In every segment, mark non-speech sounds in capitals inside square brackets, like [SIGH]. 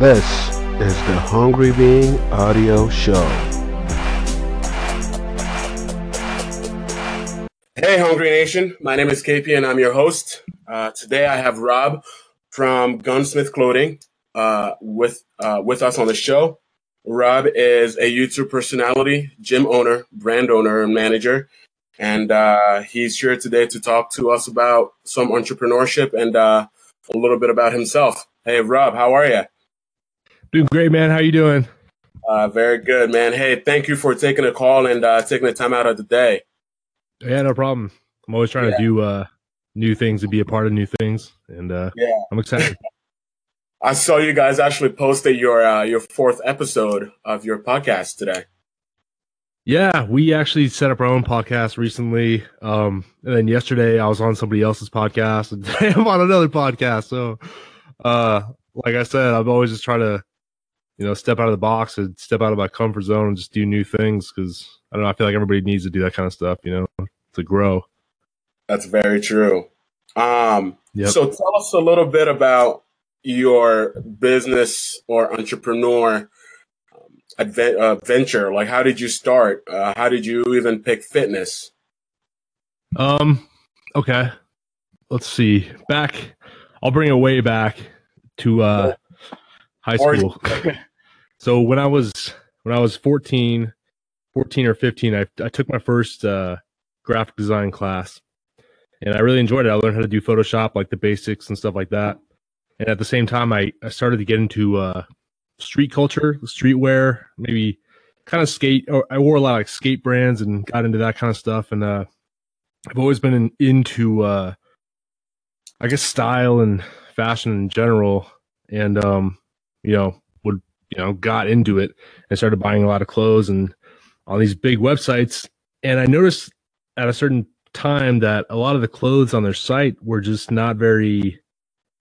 This is the Hungry Being Audio Show. Hey, Hungry Nation. My name is KP and I'm your host. Uh, today I have Rob from Gunsmith Clothing uh, with, uh, with us on the show. Rob is a YouTube personality, gym owner, brand owner, and manager. And uh, he's here today to talk to us about some entrepreneurship and uh, a little bit about himself. Hey, Rob, how are you? Doing great, man. How you doing? Uh, very good, man. Hey, thank you for taking a call and uh, taking the time out of the day. Yeah, no problem. I'm always trying Yeah. to do uh, new things and be a part of new things, and uh, Yeah. I'm excited. [LAUGHS] I saw you guys actually posted your uh, your fourth episode of your podcast today. yeah, we actually set up our own podcast recently, um, and then yesterday I was on somebody else's podcast, [LAUGHS] and today I'm on another podcast. So, uh, like I said, I'm always just trying to, you know, step out of the box and step out of my comfort zone and just do new things because I don't know. I feel like everybody needs to do that kind of stuff, you know, to grow. That's very true. Um, Yep. So tell us a little bit about your business or entrepreneur um, advent, uh, venture. Like, how did you start? Uh, how did you even pick fitness? Um. Okay. Let's see. Back. I'll bring it way back to uh, high school. [LAUGHS] so when I was when I was 14, 14 or fifteen, I I took my first uh, graphic design class, and I really enjoyed it. I learned how to do Photoshop, like the basics and stuff like that. And at the same time, I I started to get into uh, street culture, streetwear, maybe kind of skate. Or I wore a lot of like skate brands and got into that kind of stuff. And uh, I've always been in, into, uh, I guess, style and fashion in general, and um, you know, you know, got into it and started buying a lot of clothes and on these big websites. And I noticed at a certain time that a lot of the clothes on their site were just not very,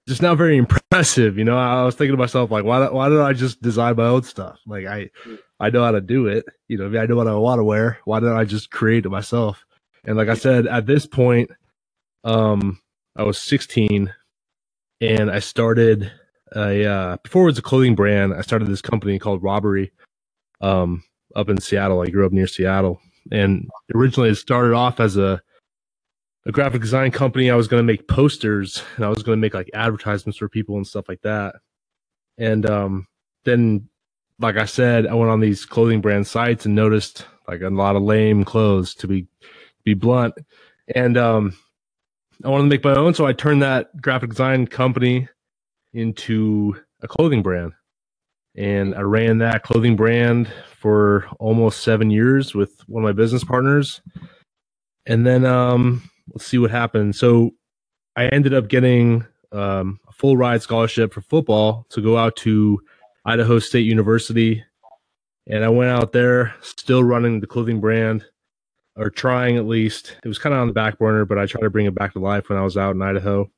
just not very [LAUGHS] impressive. You know, I was thinking to myself, like, why, why don't I just design my own stuff? Like, I, I know how to do it. You know, I know what I want to wear. Why don't I just create it myself? And like I said, at this point, um, I was 16 and I started a, uh, before it was a clothing brand, I started this company called Robbery, um, up in Seattle. I grew up near Seattle and originally it started off as a, a graphic design company. I was going to make posters and I was going to make like advertisements for people and stuff like that. And, um, then, like I said, I went on these clothing brand sites and noticed like a lot of lame clothes to be, be blunt. And, um, I wanted to make my own. So I turned that graphic design company into a clothing brand. And I ran that clothing brand for almost seven years with one of my business partners. And then um, let's see what happened. So I ended up getting um, a full ride scholarship for football to go out to Idaho State University. And I went out there still running the clothing brand or trying at least. It was kind of on the back burner, but I tried to bring it back to life when I was out in Idaho.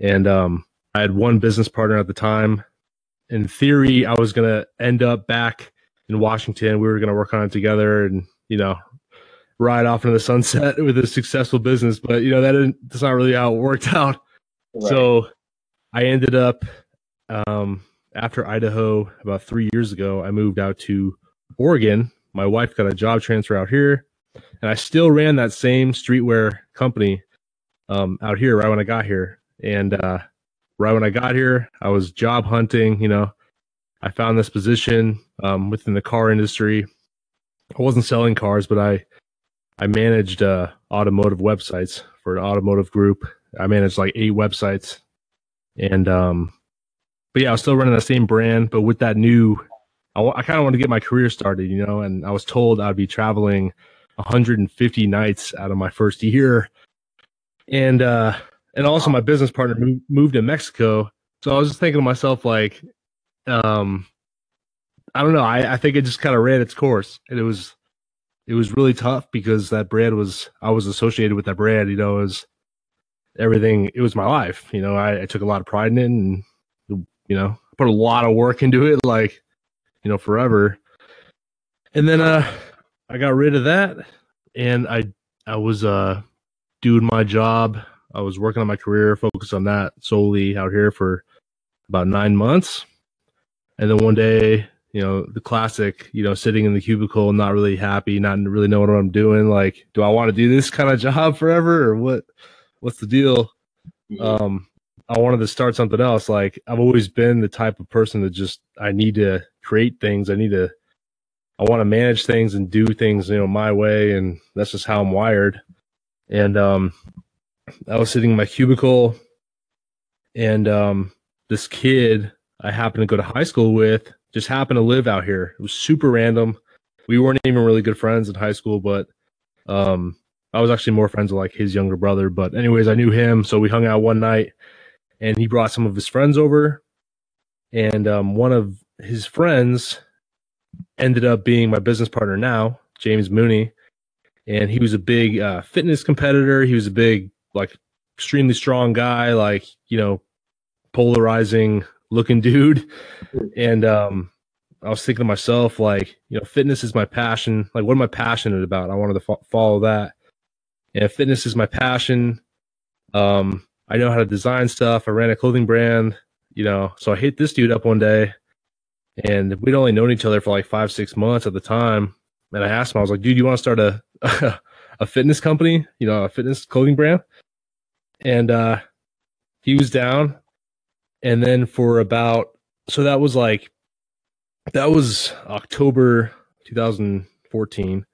And um, I had one business partner at the time. In theory, I was going to end up back in Washington. We were going to work on it together and, you know, ride off into the sunset [LAUGHS] with a successful business. But, you know, that didn't, that's not really how it worked [LAUGHS] out. So I ended up, um, after Idaho about three years ago, I moved out to Oregon. My wife got a job transfer out here, and I still ran that same streetwear company um, out here right when I got here. And uh, right when I got here, I was job hunting. You know, I found this position um, within the car industry. I wasn't selling cars, but I I managed uh, automotive websites for an automotive group. I managed like eight websites, and um, but yeah, I was still running the same brand, but with that new, I, kind of wanted to get my career started, you know. And I was told I'd be traveling 150 nights out of my first year, and uh, and also my business partner moved, to Mexico, so I was just thinking to myself like, um, I don't know, I, I think it just kind of ran its course, and it was it was really tough because that brand was I was associated with that brand, you know, it was everything. It was my life, you know. I, I took a lot of pride in it, and you know, put a lot of work into it, like you know, forever. And then uh, I got rid of that, and I I was uh doing my job. I was working on my career, focused on that solely out here for about nine months. and then one day, you know, the classic, you know, sitting in the cubicle, not really happy, not really knowing what I'm doing. Like, do I want to do this kind of [LAUGHS] job forever, or what? What's the deal? Um, I wanted to start something else. Like, I've always been the type of person that just I need to create things. I need to. I want to manage things and do things, you know, my way, and that's just how I'm wired. And um, I was sitting in my cubicle, and um, this kid I happened to go to high school with just happened to live out here. It was super random. We weren't even really good friends in high school, but um, I was actually more friends with like his younger brother. But anyways, I knew him, so we hung out one night, and he brought some of his friends over, and um, one of his friends ended up being my business partner now, James Mooney, and he was a big uh, fitness competitor. He was a big like extremely strong guy, like you know, polarizing looking dude. [LAUGHS] And um, I was thinking to myself, like, you know, fitness is my passion. Like, what am I passionate about? I wanted to fo- follow that. And fitness is my passion, um, I know how to design stuff. I ran a clothing brand, you know. So I hit this dude up one day, and we'd only known each other for like five, six months at the time. And I asked him, I was like, dude, you want to start a [LAUGHS] a fitness company, you know, a fitness clothing brand? And uh, he was down. And then for about, so that was like, that was October 2014.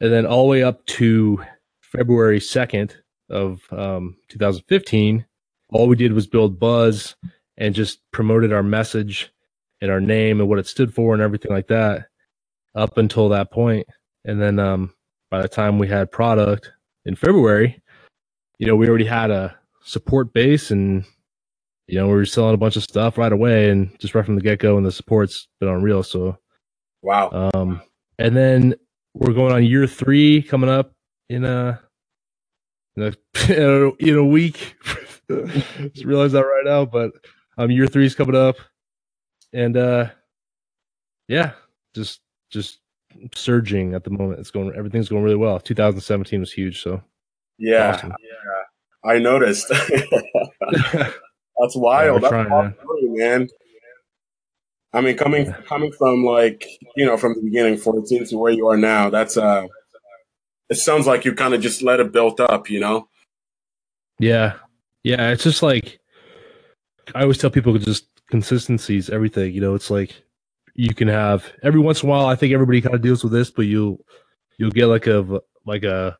And then all the way up to February 2nd of um, 2015, all we did was build buzz and just promoted our message and our name and what it stood for and everything like that up until that point. And then um, by the time we had product in February, you know, we already had a support base and, you know, we were selling a bunch of stuff right away and just right from the get go and the support's been unreal. So, Wow. um, and then we're going on year three coming up in a, in a, [LAUGHS] in a week. [LAUGHS] just realized that right now, but um, year three is coming up and, uh, yeah, just, just surging at the moment. It's going, everything's going really well. 2017 was huge. So, Yeah. awesome. Yeah. I noticed. [LAUGHS] That's wild. That's trying, awesome, man. I mean, coming coming from like you know from the beginning, fourteen to where you are now. That's uh, it sounds like you kind of just let it build up. You know. Yeah. Yeah. It's just like, I always tell people just consistency is everything. You know, it's like you can have every once in a while, I think everybody kind of deals with this, but you'll, you'll get like a, like a,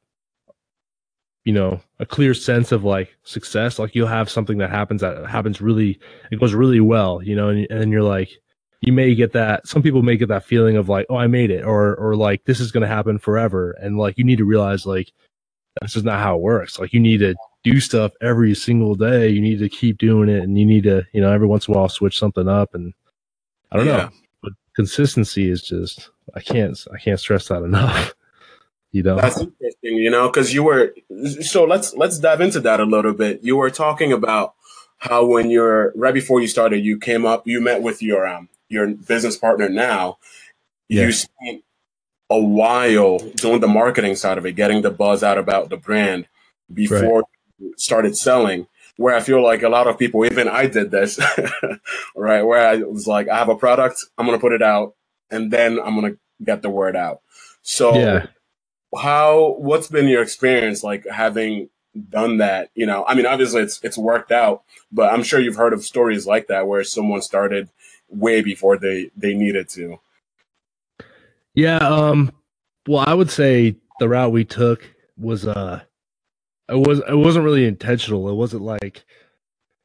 you know, a clear sense of like success. Like you'll have something that happens that happens really, it goes really well, you know, and, and then you're like, you may get that, some people may get that feeling of like, oh, I made it, or, or like this is going to happen forever. And like, you need to realize like, this is not how it works. Like you need to do stuff every single day. You need to keep doing it, and you need to, you know, every once in a while switch something up. And I don't Yeah. know, but consistency is just I can't I can't stress that enough. You know, That's interesting, you know, because you were so let's let's dive into that a little bit. You were talking about how when you're right before you started, you came up, you met with your um your business partner now. Yeah. You spent a while doing the marketing side of it, getting the buzz out about the brand before you started selling. Where I feel like a lot of people, even I did this, [LAUGHS] right? Where I was like, I have a product, I'm gonna put it out, and then I'm gonna get the word out. So yeah, how what's been your experience like having done that you know i mean obviously it's it's worked out but i'm sure you've heard of stories like that where someone started way before they they needed to yeah. Um, well, I would say the route we took was uh, it was it wasn't really intentional. It wasn't like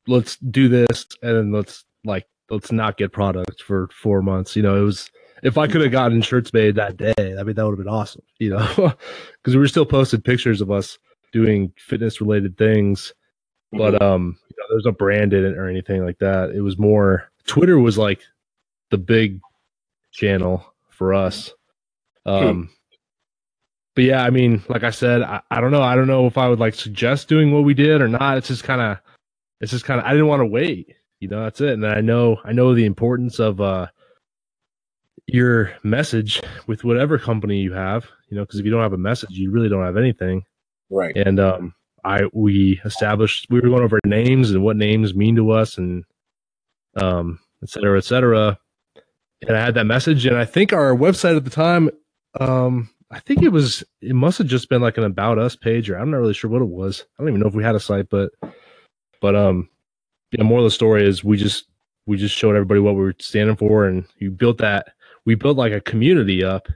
let's do this and then let's like let's not get product for four months. You know, it was if I could have gotten shirts made that day, I mean that would have been awesome. You know, [LAUGHS] because we were still posted pictures of us doing fitness related things, but um, you know, there's no brand in it or anything like that. It was more Twitter was like the big channel for us. Um, but yeah, I mean, like I said, I, I don't know. I don't know if I would like suggest doing what we did or not. It's just kind of, it's just kind of, I didn't want to wait. You know, that's it. And I know, I know the importance of uh your message with whatever company you have. You know, because if you don't have a message, you really don't have anything. right And um, I we established we were going over names and what names mean to us, and um, et cetera, et cetera. And I had that message, and I think our website at the time, um, I think it was, it must have just been like an about us page, or I'm not really sure what it was. I don't even know if we had a site, but, but, um, yeah, more of the story is we just, we just showed everybody what we were standing for, and you built that, we built like a community up.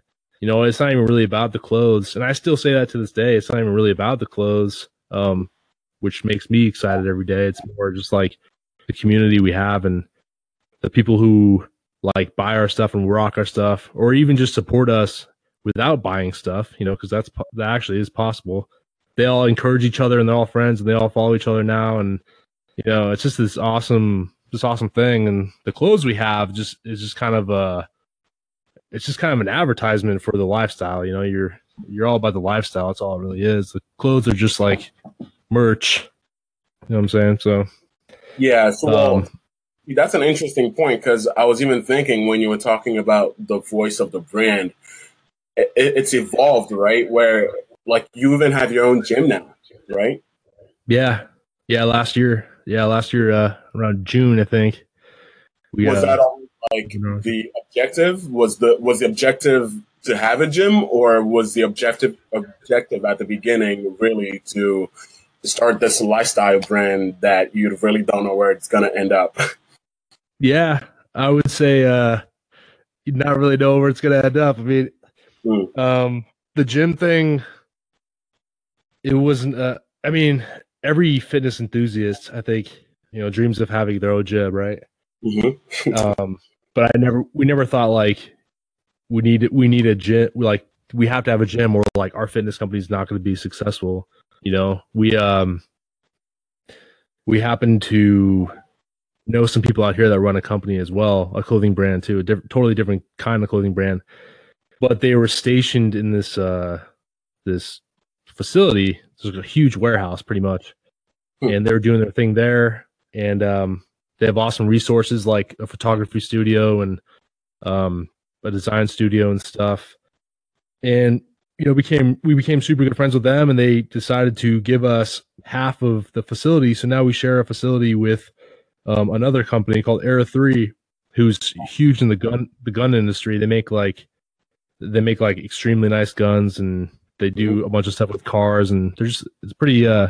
You know, it's not even really about the clothes, and I still say that to this day. It's not even really about the clothes, um, which makes me excited every day. It's more just like the community we have and the people who like buy our stuff and rock our stuff, or even just support us without buying stuff. You know, because that's that actually is possible. They all encourage each other and they're all friends and they all follow each other now, and you know, it's just this awesome, this awesome thing. And the clothes we have just is just kind of a, it's just kind of an advertisement for the lifestyle. You know, you're you're all about the lifestyle. That's all it really is. The clothes are just like merch. You know what I'm saying? So yeah, so um, that's an interesting point because I was even thinking when you were talking about the voice of the brand, it, it's evolved, right? Where like you even have your own gym now, right? Yeah, yeah. Last year, yeah, last year uh, around June, I think. We, was uh, that all, like the objective? Was the was the objective to have a gym, or was the objective objective at the beginning really to start this lifestyle brand that you really don't know where it's going to end up? [LAUGHS] Yeah, I would say uh you not really know where it's going to end up. I mean, mm. um the gym thing it wasn't uh I mean, every fitness enthusiast, I think, you know, dreams of having their own gym, right? Mm-hmm. [LAUGHS] um but I never we never thought like we need we need a gym like we have to have a gym or like our fitness company is not going to be successful you know we um we happen to know some people out here that run a company as well a clothing brand too a diff- totally different kind of clothing brand but they were stationed in this uh this facility it's a huge warehouse pretty much hmm. and they were doing their thing there and um they have awesome resources like a photography studio and um a design studio and stuff. And you know, became we became super good friends with them, and they decided to give us half of the facility. So now we share a facility with um, another company called Era Three, who's huge in the gun the gun industry. They make like they make like extremely nice guns, and they do a bunch of stuff with cars, and there's it's pretty uh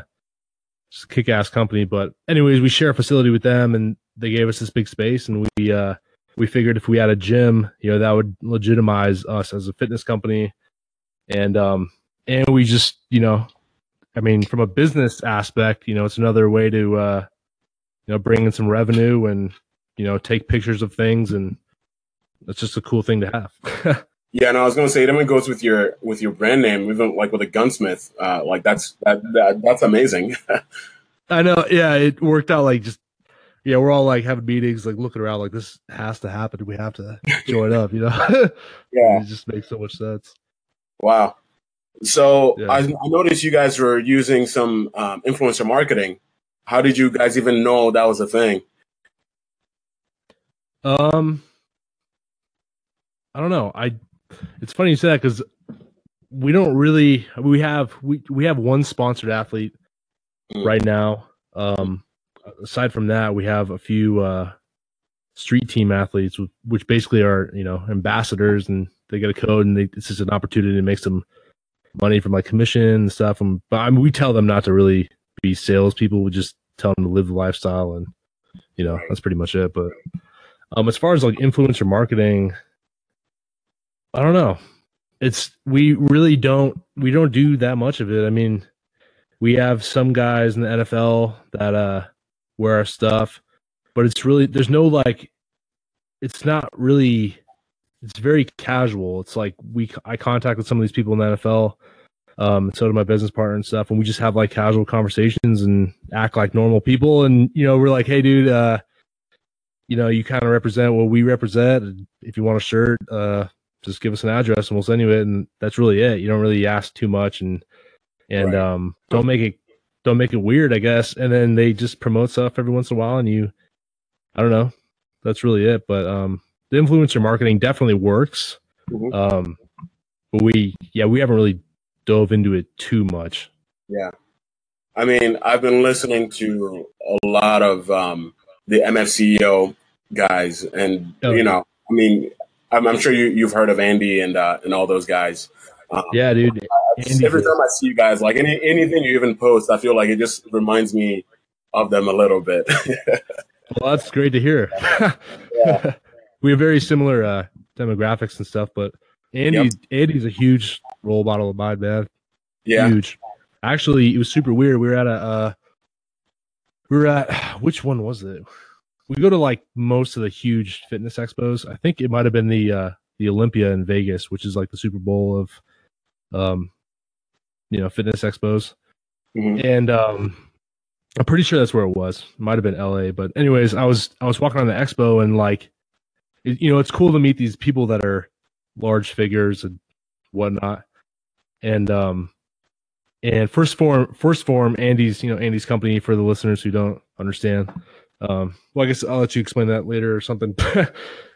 kick ass company. But anyways, we share a facility with them, and they gave us this big space, and we uh we figured if we had a gym, you know, that would legitimize us as a fitness company. And um and we just, you know, I mean, from a business aspect, you know, it's another way to uh you know, bring in some revenue and, you know, take pictures of things and it's just a cool thing to have. [LAUGHS] yeah, and I was gonna say it even goes with your with your brand name, even like with a gunsmith. Uh like that's that, that that's amazing. [LAUGHS] I know, yeah, it worked out like just yeah, we're all like having meetings, like looking around, like this has to happen. We have to [LAUGHS] join up, you know? [LAUGHS] yeah, it just makes so much sense. Wow. So yeah. I, I, noticed you guys were using some um, influencer marketing. How did you guys even know that was a thing? Um, I don't know. I it's funny you say that because we don't really we have we we have one sponsored athlete mm. right now. Um, aside from that, we have a few uh, street team athletes, which basically are you know ambassadors, and they get a code, and they, it's just an opportunity to make some money from like commission and stuff. And but I mean, we tell them not to really be salespeople. We just tell them to live the lifestyle, and you know that's pretty much it. But um, as far as like influencer marketing, I don't know. It's we really don't we don't do that much of it. I mean, we have some guys in the NFL that uh wear our stuff, but it's really there's no like it's not really it's very casual. It's like we I contacted some of these people in the NFL, um, so did my business partner and stuff, and we just have like casual conversations and act like normal people. And you know, we're like, hey, dude, uh, you know, you kind of represent what we represent. If you want a shirt, uh, just give us an address and we'll send you it. And that's really it. You don't really ask too much, and and right. um, don't make it don't make it weird, I guess. And then they just promote stuff every once in a while, and you, I don't know, that's really it. But um, the influencer marketing definitely works. Mm-hmm. Um, but we, yeah, we haven't really dove into it too much. Yeah, I mean, I've been listening to a lot of um, the MFCEO guys, and Oh, you know, I mean, I'm, I'm sure you you've heard of Andy and uh, and all those guys. Um, Yeah, dude. Andy, every time I see you guys, like any anything you even post, I feel like it just reminds me of them a little bit. [LAUGHS] well, that's great to hear. [LAUGHS] [LAUGHS] we have very similar uh, demographics and stuff, but Andy, Yep. Andy's a huge role model of mine, man. yeah, Huge. Actually, it was super weird. We were at a, uh, we were at [SIGHS] which one was it? We go to like most of the huge fitness expos. I think it might have been the uh, the Olympia in Vegas, which is like the Super Bowl of, um, you know, fitness expos. Mhm. and um i'm pretty sure that's where it was might have been la but anyways i was i was walking on the expo and like it, you know it's cool to meet these people that are large figures and whatnot and um and first form first form andy's you know andy's company for the listeners who don't understand um well i guess i'll let you explain that later or something [LAUGHS] but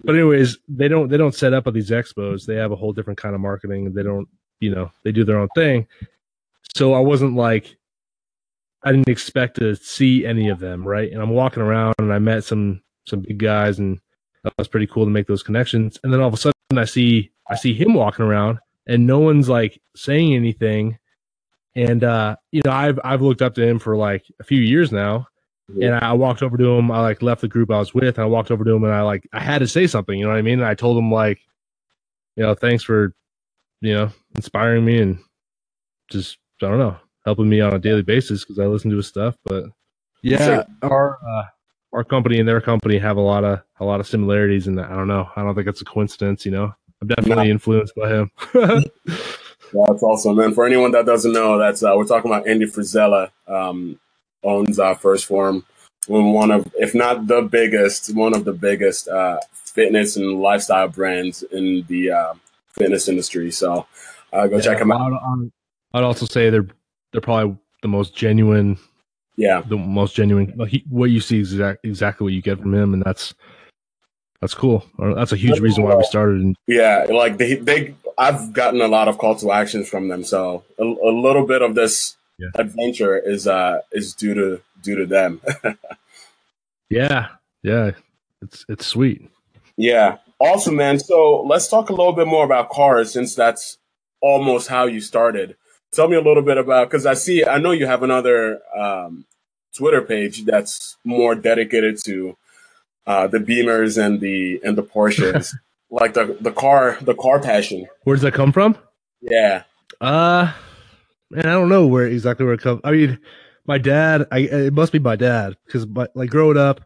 anyways they don't they don't set up at these expos they have a whole different kind of marketing they don't you know they do their own thing so i wasn't like I didn't expect to see any of them, right? And I'm walking around and I met some some big guys and that was pretty cool to make those connections. And then all of a sudden I see I see him walking around and no one's like saying anything. And uh, you know, I've I've looked up to him for like a few years now. And I walked over to him, I like left the group I was with, and I walked over to him and I like I had to say something, you know what I mean? And I told him like, you know, thanks for, you know, inspiring me and just I don't know, helping me on a daily basis because I listen to his stuff. But yeah, Sure. our uh, our company and their company have a lot of a lot of similarities, and I don't know. I don't think it's a coincidence. You know, I'm definitely influenced by him. [LAUGHS] That's awesome. And for anyone that doesn't know, that's uh, we're talking about Andy Frisella. Um, owns uh, First Form, one of, if not the biggest, one of the biggest uh, fitness and lifestyle brands in the uh, fitness industry. So uh, go check them out. I'd, I'd also say they're they're probably the most genuine, Yeah, the most genuine. he- What you see is exact, exactly what you get from him, and that's that's cool. That's a huge reason why we started. And yeah. Like they, they, I've gotten a lot of call to actions from them. So a, a little bit of this Yeah. adventure is uh is due to due to them. [LAUGHS] yeah, yeah, it's it's sweet. Yeah. Awesome, man. So let's talk a little bit more about cars since that's almost how you started. Tell me a little bit about because I see I know you have another um, Twitter page that's more dedicated to uh, the Beamers and the and the Porsches, [LAUGHS] like the the car the car passion. Where does that come from? Yeah. Uh, man, I don't know where exactly where it comes. I mean, my dad. I it must be my dad because, like, growing up,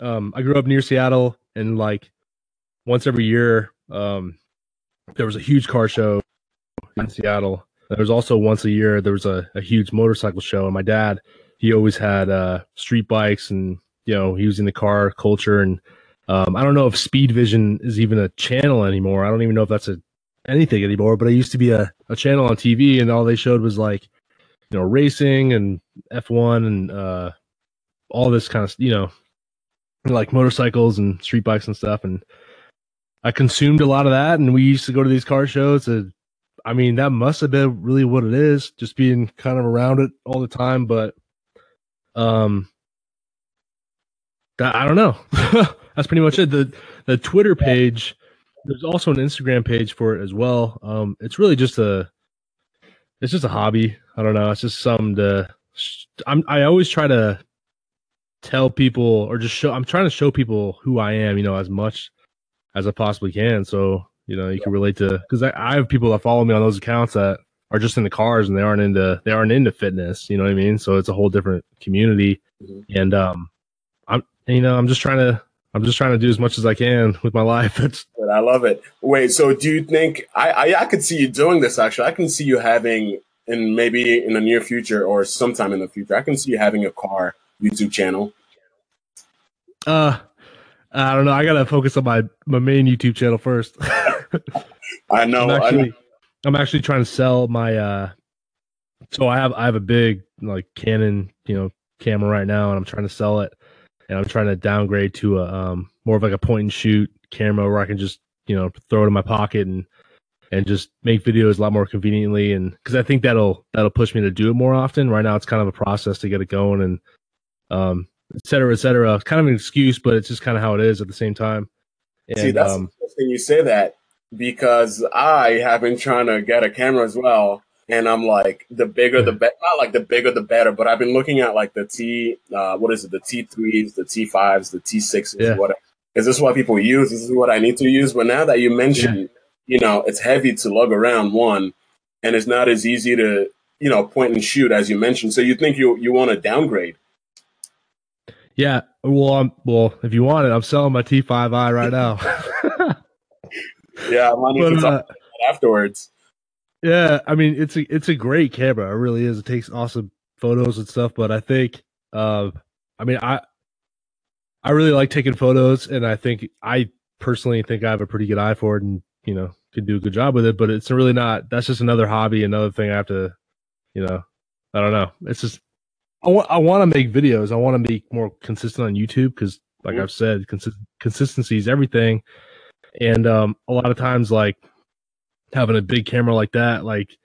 um, I grew up near Seattle, and like once every year, um, there was a huge car show in Seattle. There was also once a year there was a, a huge motorcycle show, and my dad he always had uh street bikes, and you know he was in the car culture, and um, I don't know if Speed Vision is even a channel anymore. I don't even know if that's a anything anymore, but I used to be a, a channel on TV and all they showed was like, you know, racing and F1 and uh, all this kind of, you know, like motorcycles and street bikes and stuff. And I consumed a lot of that. And we used to go to these car shows. And I mean, that must have been really what it is, just being kind of around it all the time. But, um, that, I don't know. [LAUGHS] That's pretty much it. The, the Twitter page, there's also an Instagram page for it as well. Um, it's really just a, it's just a hobby. I don't know. It's just something to. I'm. I always try to tell people or just show. I'm trying to show people who I am. You know, as much as I possibly can. So you know, you can relate to because I, I have people that follow me on those accounts that are just in the cars and they aren't into they aren't into fitness. You know what I mean? So it's a whole different community. Mhm. And um, I'm you know I'm just trying to I'm just trying to do as much as I can with my life. [LAUGHS] It's But I love it. Wait, so do you think I, I I could see you doing this actually? I can see you having in maybe in the near future or sometime in the future. I can see you having a car YouTube channel. Uh, I don't know. I gotta focus on my my main YouTube channel first. [LAUGHS] I know. I'm I know. actually, I'm actually trying to sell my. uh So I have I have a big like Canon, you know, camera right now, and I'm trying to sell it, and I'm trying to downgrade to a um more of like a point and shoot camera where I can just you know throw it in my pocket and and just make videos a lot more conveniently, and because I think that'll that'll push me to do it more often. Right now, it's kind of a process to get it going, and um et cetera, et cetera. Kind of an excuse, but it's just kind of how it is at the same time. And, See, that's um, interesting you say that because I have been trying to get a camera as well. And I'm like, the bigger the better. Not like the bigger the better, but I've been looking at like the T, uh, what is it? The T3s, the T5s, the T6s, Yeah. whatever. Is this what people use? This is what I need to use. But now that you mention, you know, it's heavy to lug around one, and it's not as easy to, you know, point and shoot as you mentioned. So you think you you want to downgrade? yeah. Well, um, well, if you want it, I'm selling my T5i right now. [LAUGHS] Yeah, I but, talk uh, afterwards. Yeah, I mean it's a it's a great camera. It really is. It takes awesome photos and stuff. But I think, uh, I mean, I I really like taking photos, and I think I personally think I have a pretty good eye for it, and you know, could do a good job with it. But it's really not. That's just another hobby, another thing I have to, you know, I don't know. It's just I want I want to make videos. I want to be more consistent on YouTube because, like Mhm. I've said, consi- consistency is everything. And um, a lot of times, like having a big camera like that, like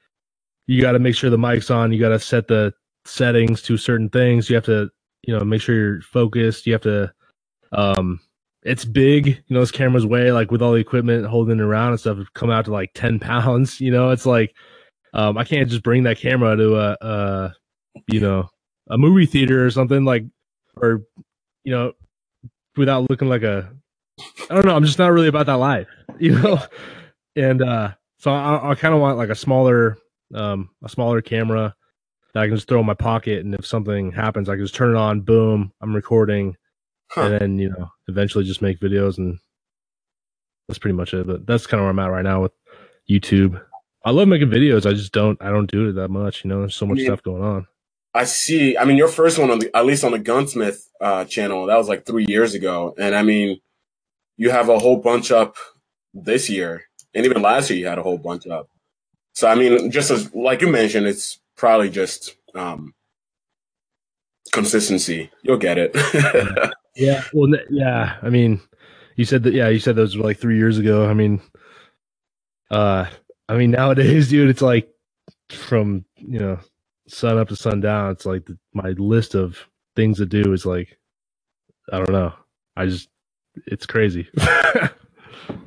you got to make sure the mic's on. You got to set the settings to certain things. You have to, you know, make sure you're focused. You have to. Um, it's big. You know, this camera's way like with all the equipment holding it around and stuff. Come out to like ten [LAUGHS] pounds. You know, it's like um, I can't just bring that camera to a, a you know a movie theater or something like or you know without looking like a I don't know. I'm just not really about that life, [LAUGHS] you know. And uh, so I, I kind of want like a smaller, um, a smaller camera that I can just throw in my pocket, and if something happens, I can just turn it on. Boom, I'm recording, Huh. and then you know, eventually just make videos, and that's pretty much it. But that's kind of where I'm at right now with YouTube. I love making videos. I just don't. I don't do it that much. You know, there's so much Yeah. stuff going on. I see. I mean, your first one on the, at least on the Gunsmith uh, channel, that was like three years ago. And I mean, you have a whole bunch up this year, and even last year you had a whole bunch up. So I mean, just as like you mentioned, it's probably just um, consistency. You'll get it. [LAUGHS] Yeah. Well, yeah. I mean, you said that. Yeah, you said those were like three years ago. I mean, uh, I mean nowadays, [LAUGHS] dude, it's like from you know sun up to sundown. It's like the, my list of things to do is like, I don't know. I just, it's crazy. [LAUGHS]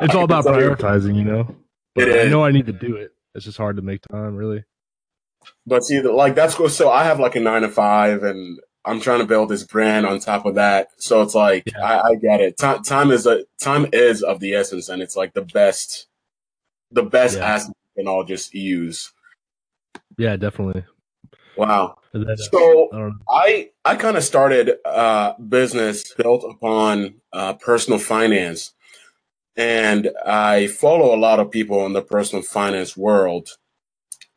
it's all about prioritizing, you know. But It I know I need to do it. It's just hard to make time, really. But see, like that's cool. So I have like a nine to five, and I'm trying to build this brand on top of that. So it's like Yeah. I, I get it. Time, time is a time is of the essence, and it's like the best, the best Yeah. asset we can all just use. Yeah, definitely. Wow. And then, uh, So I. I I kind of started a business built upon uh, personal finance, and I follow a lot of people in the personal finance world,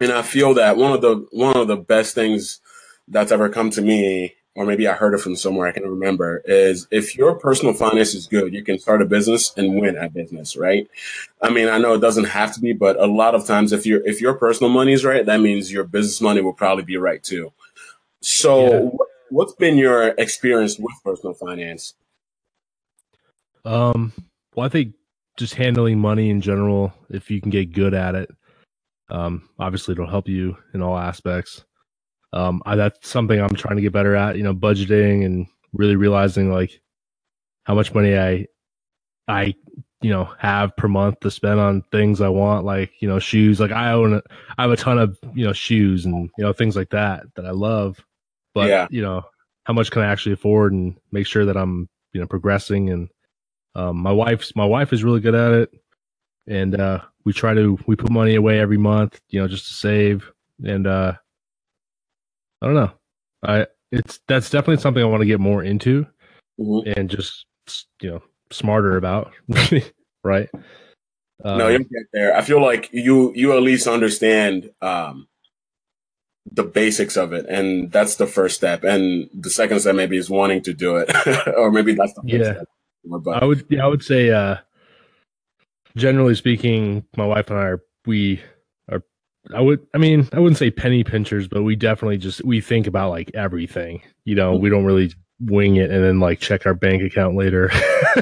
and I feel that one of the one of the best things that's ever come to me, or maybe I heard it from somewhere I can't remember, is if your personal finance is good, you can start a business and win at business, right? I mean, I know it doesn't have to be, but a lot of times, if your if your personal money is right, that means your business money will probably be right too. So, Yeah. what- what's been your experience with personal finance? Um, well, I think just handling money in general, if you can get good at it, um, obviously it'll help you in all aspects. Um, I, that's something I'm trying to get better at, you know, budgeting and really realizing like how much money I, I, you know, have per month to spend on things I want, like, you know, shoes. Like I own, a, I have a ton of, you know, shoes and, you know, things like that that I love. But, Yeah. you know, how much can I actually afford and make sure that I'm, you know, progressing and, um, my wife's my wife is really good at it, and uh, we try to we put money away every month, you know, just to save. And uh, I don't know, I it's that's definitely something I want to get more into Mhm. and just you know smarter about, [LAUGHS] right? Um, no, you'll get there. I feel like you you at least understand um, the basics of it, and that's the first step. And the second step maybe is wanting to do it, [LAUGHS] or maybe that's the first Yeah. step. But I would yeah, I would say uh generally speaking, my wife and I are we are I would I mean, I wouldn't say penny pinchers, but we definitely just we think about like everything. You know, we don't really wing it and then like check our bank account later. [LAUGHS]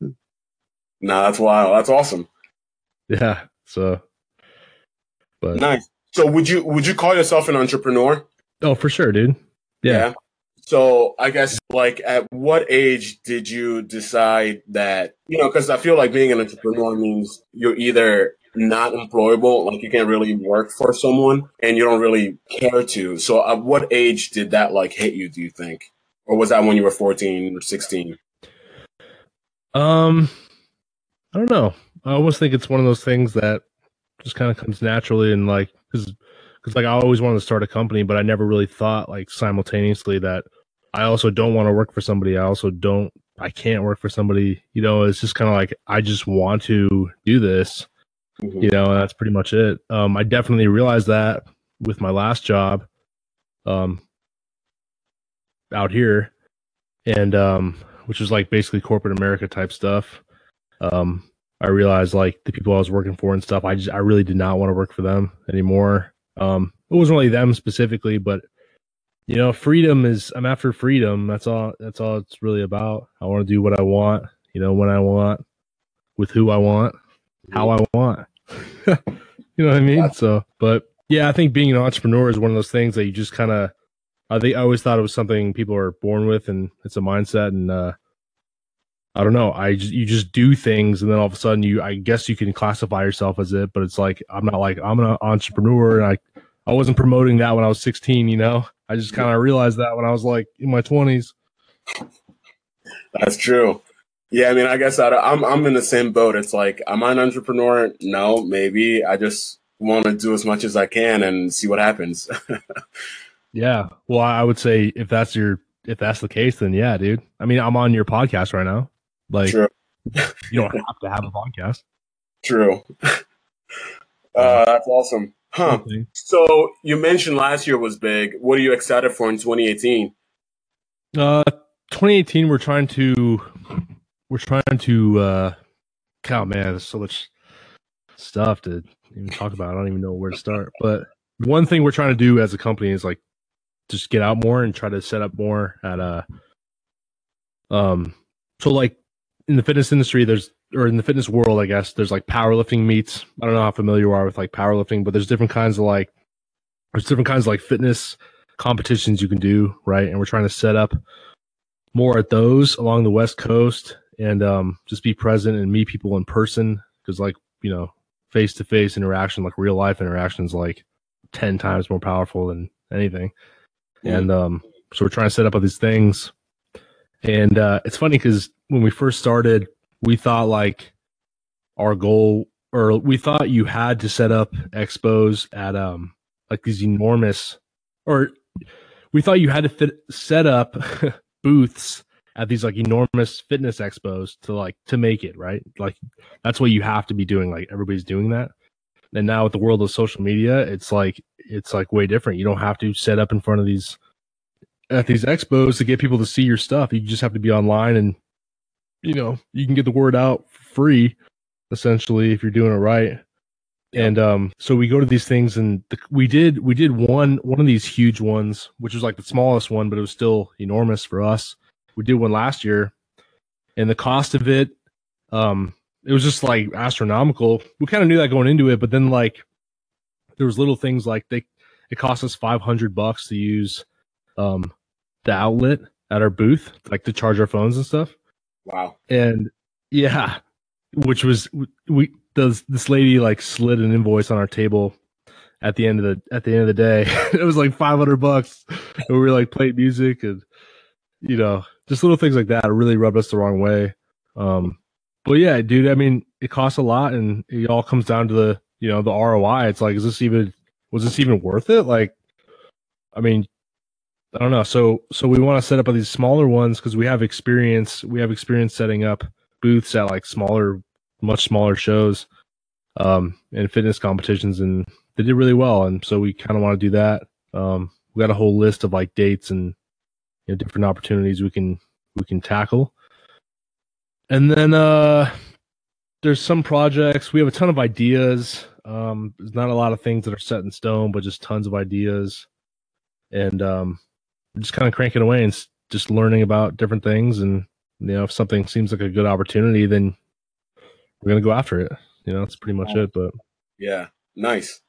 no, that's wild. That's awesome. yeah. So but Nice. So would you would you call yourself an entrepreneur? oh for sure, dude. Yeah. So I guess like at what age did you decide that, you know, cause I feel like being an entrepreneur means you're either not employable, like you can't really work for someone and you don't really care to. So at what age did that like hit you, do you think? Or was that when you were 14 or 16? Um, I don't know. I always think it's one of those things that just kind of comes naturally and like, cause, cause like I always wanted to start a company, but I never really thought like simultaneously that I also don't want to work for somebody. I also don't, I can't work for somebody. You know, it's just kind of like, I just want to do this Mhm. you know, that's pretty much it. Um, I definitely realized that with my last job, um, out here, and um, which was like basically corporate America type stuff. Um, I realized like the people I was working for and stuff. I just I really did not want to work for them anymore. Um, it wasn't really them specifically, but you know, freedom is. I'm after freedom. That's all. That's all it's really about. I want to do what I want. You know, when I want, with who I want how I want. [LAUGHS] you know what I mean? So, but yeah, I think being an entrepreneur is one of those things that you just kind of. I think I always thought it was something people are born with, and it's a mindset. And uh, I don't know. I just, you just do things, and then all of a sudden, you I guess you can classify yourself as it, but it's like I'm not like I'm an entrepreneur, and I I wasn't promoting that when I was 16. You know, I just kind of realized that when I was like in my 20s. That's true. Yeah, I mean, I guess I, I'm I'm in the same boat. It's like, am I an entrepreneur? No, maybe. I just want to do as much as I can and see what happens. [LAUGHS] Yeah. Well, I would say if that's your if that's the case, then yeah, dude. I mean, I'm on your podcast right now. Like, True. you don't have to have a podcast. [LAUGHS] True. [LAUGHS] Uh, that's awesome. Huh. Okay. So you mentioned last year was big. What are you excited for in 2018? Uh, 2018, we're trying to we're trying to. uh God, man, there's so much stuff to even talk about. I don't even know where to start. But one thing we're trying to do as a company is like just get out more and try to set up more at uh um so like in the fitness industry there's or in the fitness world i guess there's like powerlifting meets. I don't know how familiar you are with like powerlifting but there's different kinds of like there's different kinds of like fitness competitions you can do right? And we're trying to set up more at those along the west coast and um just be present and meet people in person. Because like you know face to face interaction like real life interaction is like 10 times more powerful than anything. And um so we're trying to set up all these things. And uh it's funny because when we first started we thought like our goal or we thought you had to set up expos at um like these enormous or we thought you had to fit, set up [LAUGHS] booths at these like enormous fitness expos to like to make it right? Like that's what you have to be doing like everybody's doing that. And now with the world of social media it's like it's like way different. You don't have to set up in front of these at these expos to get people to see your stuff. You just have to be online and you know you can get the word out free essentially if you're doing it right. And um so we go to these things and the, we did we did one one of these huge ones which was like the smallest one but it was still enormous for us. We did one last year and the cost of it um it was just like astronomical. We kind of knew that going into it but then like there was little things like they it cost us 500 bucks to use um the outlet at our booth like to charge our phones and stuff Wow. and yeah which was we does this lady like slid an invoice on our table at the end of the at the end of the day. [LAUGHS] It was like 500 bucks. And we were like playing music and you know just little things like that really rubbed us the wrong way. Um but yeah dude i mean it costs a lot and it all comes down to the you know the roi it's like is this even was this even worth it? Like i mean i don't know. So so we want to set up these smaller ones because we have experience we have experience setting up booths at like smaller much smaller shows um and fitness competitions and they did really well and so we kind of want to do that. Um we got a whole list of like dates and you know different opportunities we can we can tackle. And then uh there's some projects. We have a ton of ideas. Um there's not a lot of things that are set in stone but just tons of ideas. And um just kind of cranking away and just learning about different things and you know if something seems like a good opportunity then we're gonna go after it you know that's pretty much it but Yeah. Nice.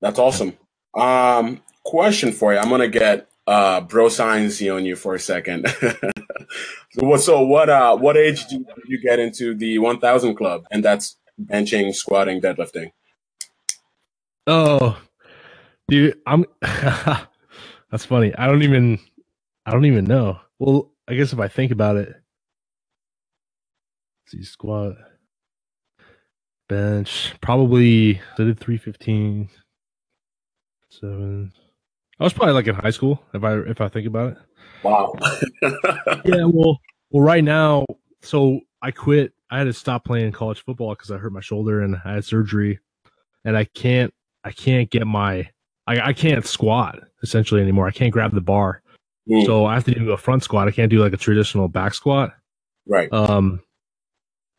That's awesome. Um, question for you. I'm gonna get uh, bro science on you for a second. [LAUGHS] so what? So what? Uh, what age did you get into the 1,000 club? And that's benching, squatting, deadlifting. Oh, dude, I'm. [LAUGHS] that's funny. I don't even. I don't even know. Well, I guess if I think about it, see squat, bench, probably I did 315, seven. I was probably like in high school if I if I think about it. Wow. [LAUGHS] yeah, well, well, right now, so I quit. I had to stop playing college football because I hurt my shoulder and I had surgery, and I can't I can't get my I, I can't squat essentially anymore. I can't grab the bar, mm. so I have to do a front squat. I can't do like a traditional back squat. Right. Um.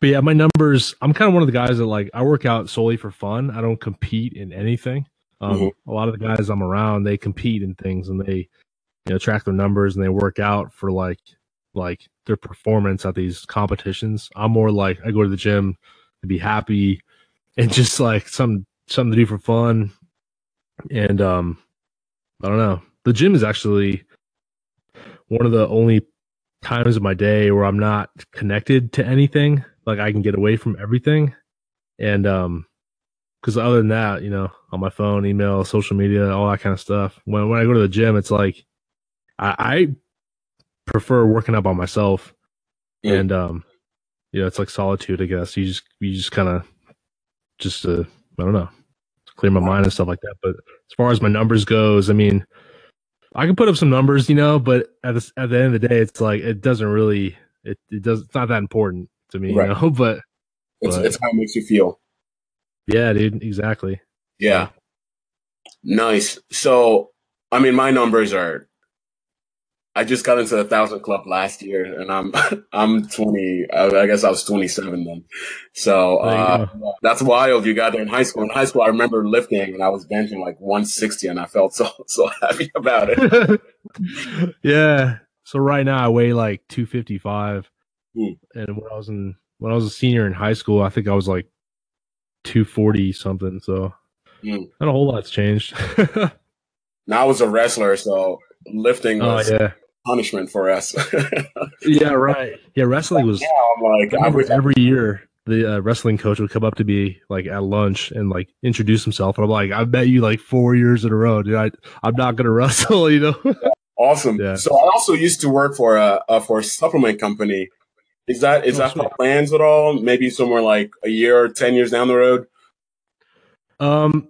But yeah, my numbers. I'm kind of one of the guys that like I work out solely for fun. I don't compete in anything. Um, mm-hmm. A lot of the guys I'm around, they compete in things and they, you know, track their numbers and they work out for like like their performance at these competitions. I'm more like I go to the gym to be happy and just like some something to do for fun. And um, I don't know. The gym is actually one of the only times of my day where I'm not connected to anything. Like I can get away from everything. And um, because other than that, you know, on my phone, email, social media, all that kind of stuff. When when I go to the gym, it's like I, I prefer working out by myself, mm. and um, you know, it's like solitude. I guess you just you just kind of just uh, I don't know, clear my mind and stuff like that. But as far as my numbers goes, I mean, I can put up some numbers, you know, but at the at the end of the day, it's like it doesn't really it it does it's not that important to me, right. you know. [LAUGHS] But it's, but, it's how it makes you feel. Yeah, dude, exactly. Yeah. Nice. So, I mean, my numbers are. I just got into the thousand club last year, and I'm [LAUGHS] I'm 20. I guess I was 27 then. So uh, that's wild. You got there in high school. In high school, I remember lifting, and I was benching like 160, and I felt so [LAUGHS] so happy about it. [LAUGHS] yeah. So right now I weigh like 255, hmm. and when I was in when I was a senior in high school, I think I was like 240 something. So mm. not a whole lot's changed. now I was a wrestler, so lifting oh, was oh, yeah. Punishment for us. [LAUGHS] yeah, right. Yeah, wrestling was. Yeah, I'm like I every year the uh, wrestling coach would come up to me like at lunch and like introduce himself, and I'm like, I've met you like four years in a row, dude. I I'm not gonna [LAUGHS] wrestle, you know. awesome. Yeah. So I also used to work for a, a for a supplement company is that is oh, that sweet. plans at all? Maybe somewhere like a year or ten years down the road. Um,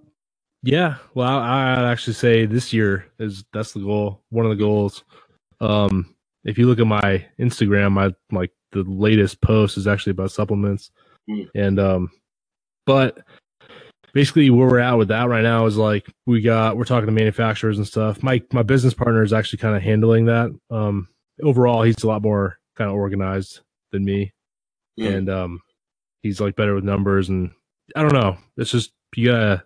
yeah. Well, I, I'd actually say this year is that's the goal. One of the goals. Um, if you look at my Instagram, my like the latest post is actually about supplements, mm. and um, but basically where we're at with that right now is like we got we're talking to manufacturers and stuff. My my business partner is actually kind of handling that. Um, overall, he's a lot more kind of organized than me, and um, he's like better with numbers. And I don't know. It's just you gotta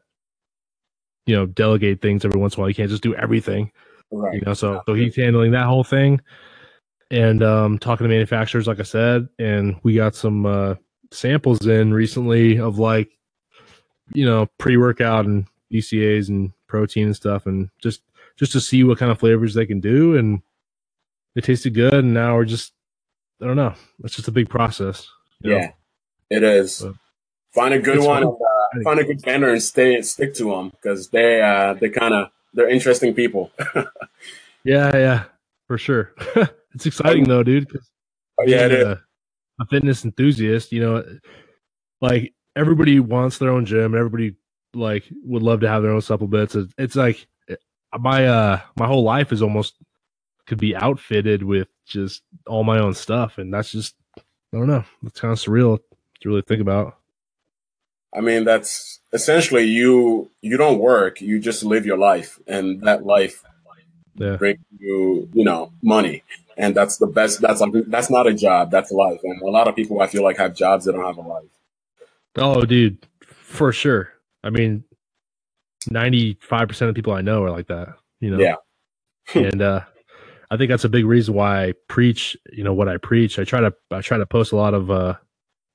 you know delegate things every once in a while. You can't just do everything. Right. You know, so so he's handling that whole thing, and um, talking to manufacturers, like I said, and we got some uh, samples in recently of like you know pre workout and BCAAs and protein and stuff, and just just to see what kind of flavors they can do and it tasted good and now we're just I don't know. It's just a big process. Yeah, know? it is. But find a good one. Uh, find a good vendor and stay stick to them because they uh, they kind of they're interesting people. [LAUGHS] yeah, yeah, for sure. [LAUGHS] it's exciting though, dude. Oh, yeah, a, a fitness enthusiast, you know, like everybody wants their own gym. Everybody like would love to have their own supplements. It's, it's like eh, my uh my whole life is almost could be outfitted with just all my own stuff, and that's just I don't know. It's kind of surreal to really think about. I mean, that's essentially you. You don't work; you just live your life, and that life yeah. brings you, you know, money, and that's the best. That's like that's not a job; that's life. And a lot of people, I feel like, have jobs that don't have a life. Oh, dude, for sure. I mean, ninety-five percent of people I know are like that. You know. Yeah. [LAUGHS] and uh, I think that's a big reason why I preach, you know, what I preach. I try to I try to post a lot of uh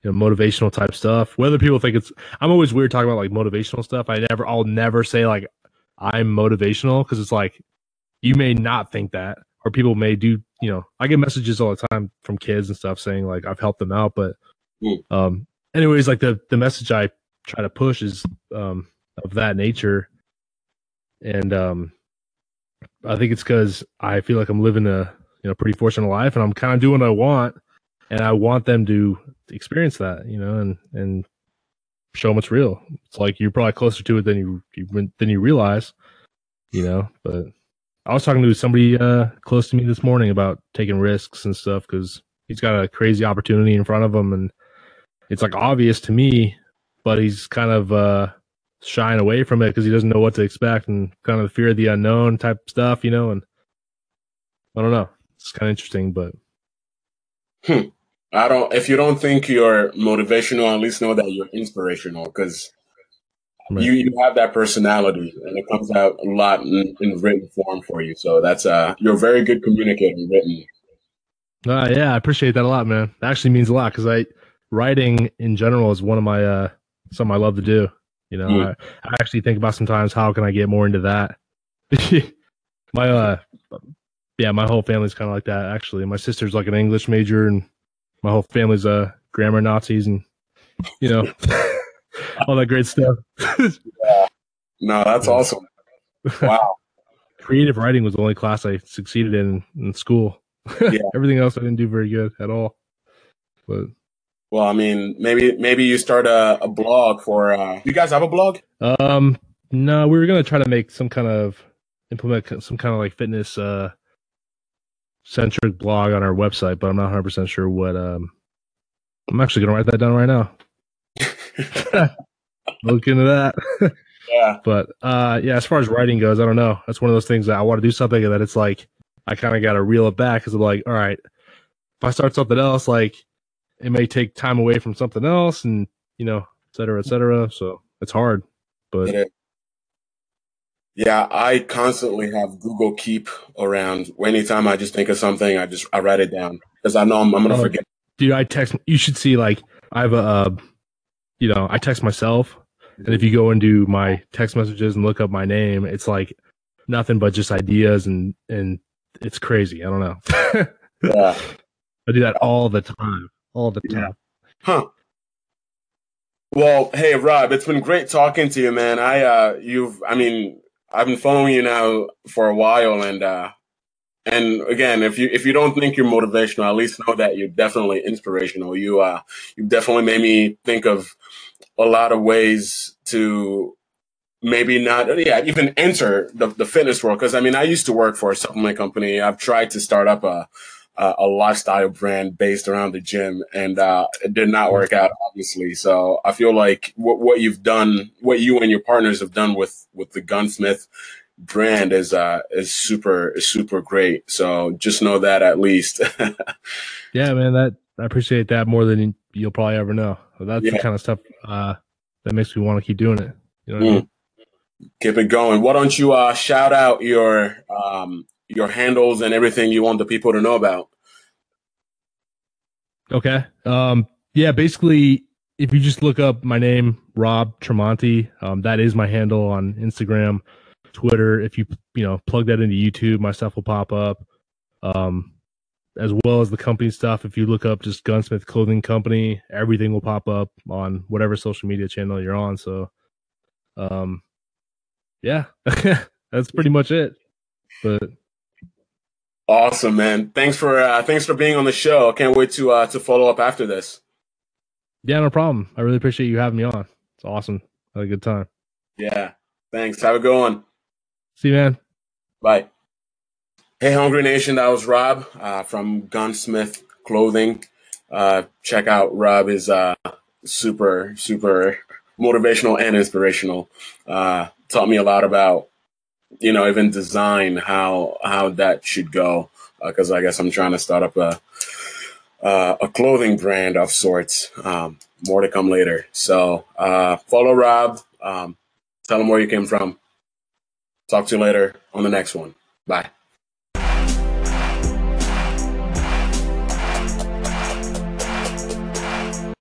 you know motivational type stuff. Whether people think it's I'm always weird talking about like motivational stuff. I never I'll never say like I'm motivational because it's like you may not think that, or people may do. You know, I get messages all the time from kids and stuff saying like I've helped them out, but Mm. um, anyways, like the the message I try to push is um of that nature, and um, I think it's because I feel like I'm living a you know pretty fortunate life, and I'm kind of doing what I want, and I want them to experience that, you know, and and show them it's real. It's like you're probably closer to it than you, you than you realize, you know. But I was talking to somebody uh, close to me this morning about taking risks and stuff because he's got a crazy opportunity in front of him, and it's like obvious to me, but he's kind of uh, shying away from it because he doesn't know what to expect and kind of fear of the unknown type stuff, you know. And I don't know. It's kind of interesting, but I don't. If you don't think you're motivational, at least know that you're inspirational because Right. you you have that personality, and it comes out a lot in, in written form for you. So that's uh, you're a very good communicator written. Uh, yeah, I appreciate that a lot, man. That actually means a lot because I writing in general is one of my uh something I love to do. You know, Mm. I, I actually think about sometimes how can I get more into that. [LAUGHS] my uh, yeah, my whole family's kind of like that. Actually, my sister's like an English major, and my whole family's uh grammar Nazis, and you know, [LAUGHS] all that great stuff. No, that's awesome. Wow. [LAUGHS] Creative writing was the only class I succeeded in in school. Yeah. [LAUGHS] Everything else I didn't do very good at all. But Well, I mean, maybe maybe you start a, a blog for. Uh, you guys have a blog? Um, no, we were gonna try to make some kind of implement some kind of like fitness uh centric blog on our website, but I'm not 100 percent sure what. Um, I'm actually gonna write that down right now. [LAUGHS] Look into that. Yeah. [LAUGHS] But uh, yeah, as far as writing goes, I don't know. That's one of those things that I want to do something that it's like I kind of got to reel it back because I'm like, all right, if I start something else, like it may take time away from something else, and you know, et cetera, et cetera. So it's hard, but It. Yeah, I constantly have Google Keep around. Anytime I just think of something, I just I write it down because I know I'm, I'm gonna Oh. forget. dude i text you should see like i have a uh, you know i text myself and if you go into my text messages and look up my name it's like nothing but just ideas and and it's crazy i don't know [LAUGHS] Yeah. i do that all the time all the Yeah. time Huh. Well, hey Rob, it's been great talking to you, man. I uh you've I mean, I've been following you now for a while and uh and again, if you if you don't think you're motivational, at least know that you're definitely inspirational. You uh you definitely made me think of a lot of ways to maybe not yeah even enter the, the fitness world because i mean i used to work for a supplement company i've tried to start up a a, a lifestyle brand based around the gym and uh, it did not work out obviously. So i feel like what, what you've done what you and your partners have done with with the gunsmith brand is uh is super is super great. So just know that at least. [LAUGHS] Yeah man that i appreciate that more than you'll probably ever know. That's the kind of stuff uh that makes me want to keep doing it. You know what I Mm. mean? keep it going. Why don't you uh shout out your um your handles and everything you want the people to know about Okay. Um, yeah, basically, if you just look up my name, Rob Tremonti, um, that is my handle on Instagram, Twitter. If you you know plug that into YouTube, my stuff will pop up, um, as well as the company stuff. If you look up just Gunsmith Clothing Company, everything will pop up on whatever social media channel you're on. So, um, yeah, [LAUGHS] that's pretty much it. But Awesome, man. Thanks for uh, thanks for being on the show. I can't wait to uh, to follow up after this. yeah, no problem. I really appreciate you having me on. It's awesome. Had a good time. Yeah. Thanks. Have a good one. See you, man. Bye. Hey, Hungry Nation. That was Rob uh, from Gunsmith Clothing. Uh, check out Rob is uh, super super motivational and inspirational. Uh, taught me a lot about you know even design how how that should go because I guess I'm trying to start up a uh, a clothing brand of sorts. Um, more to come later. So uh, follow Rob. Um, tell him where you came from. Talk to you later on the next one. Bye.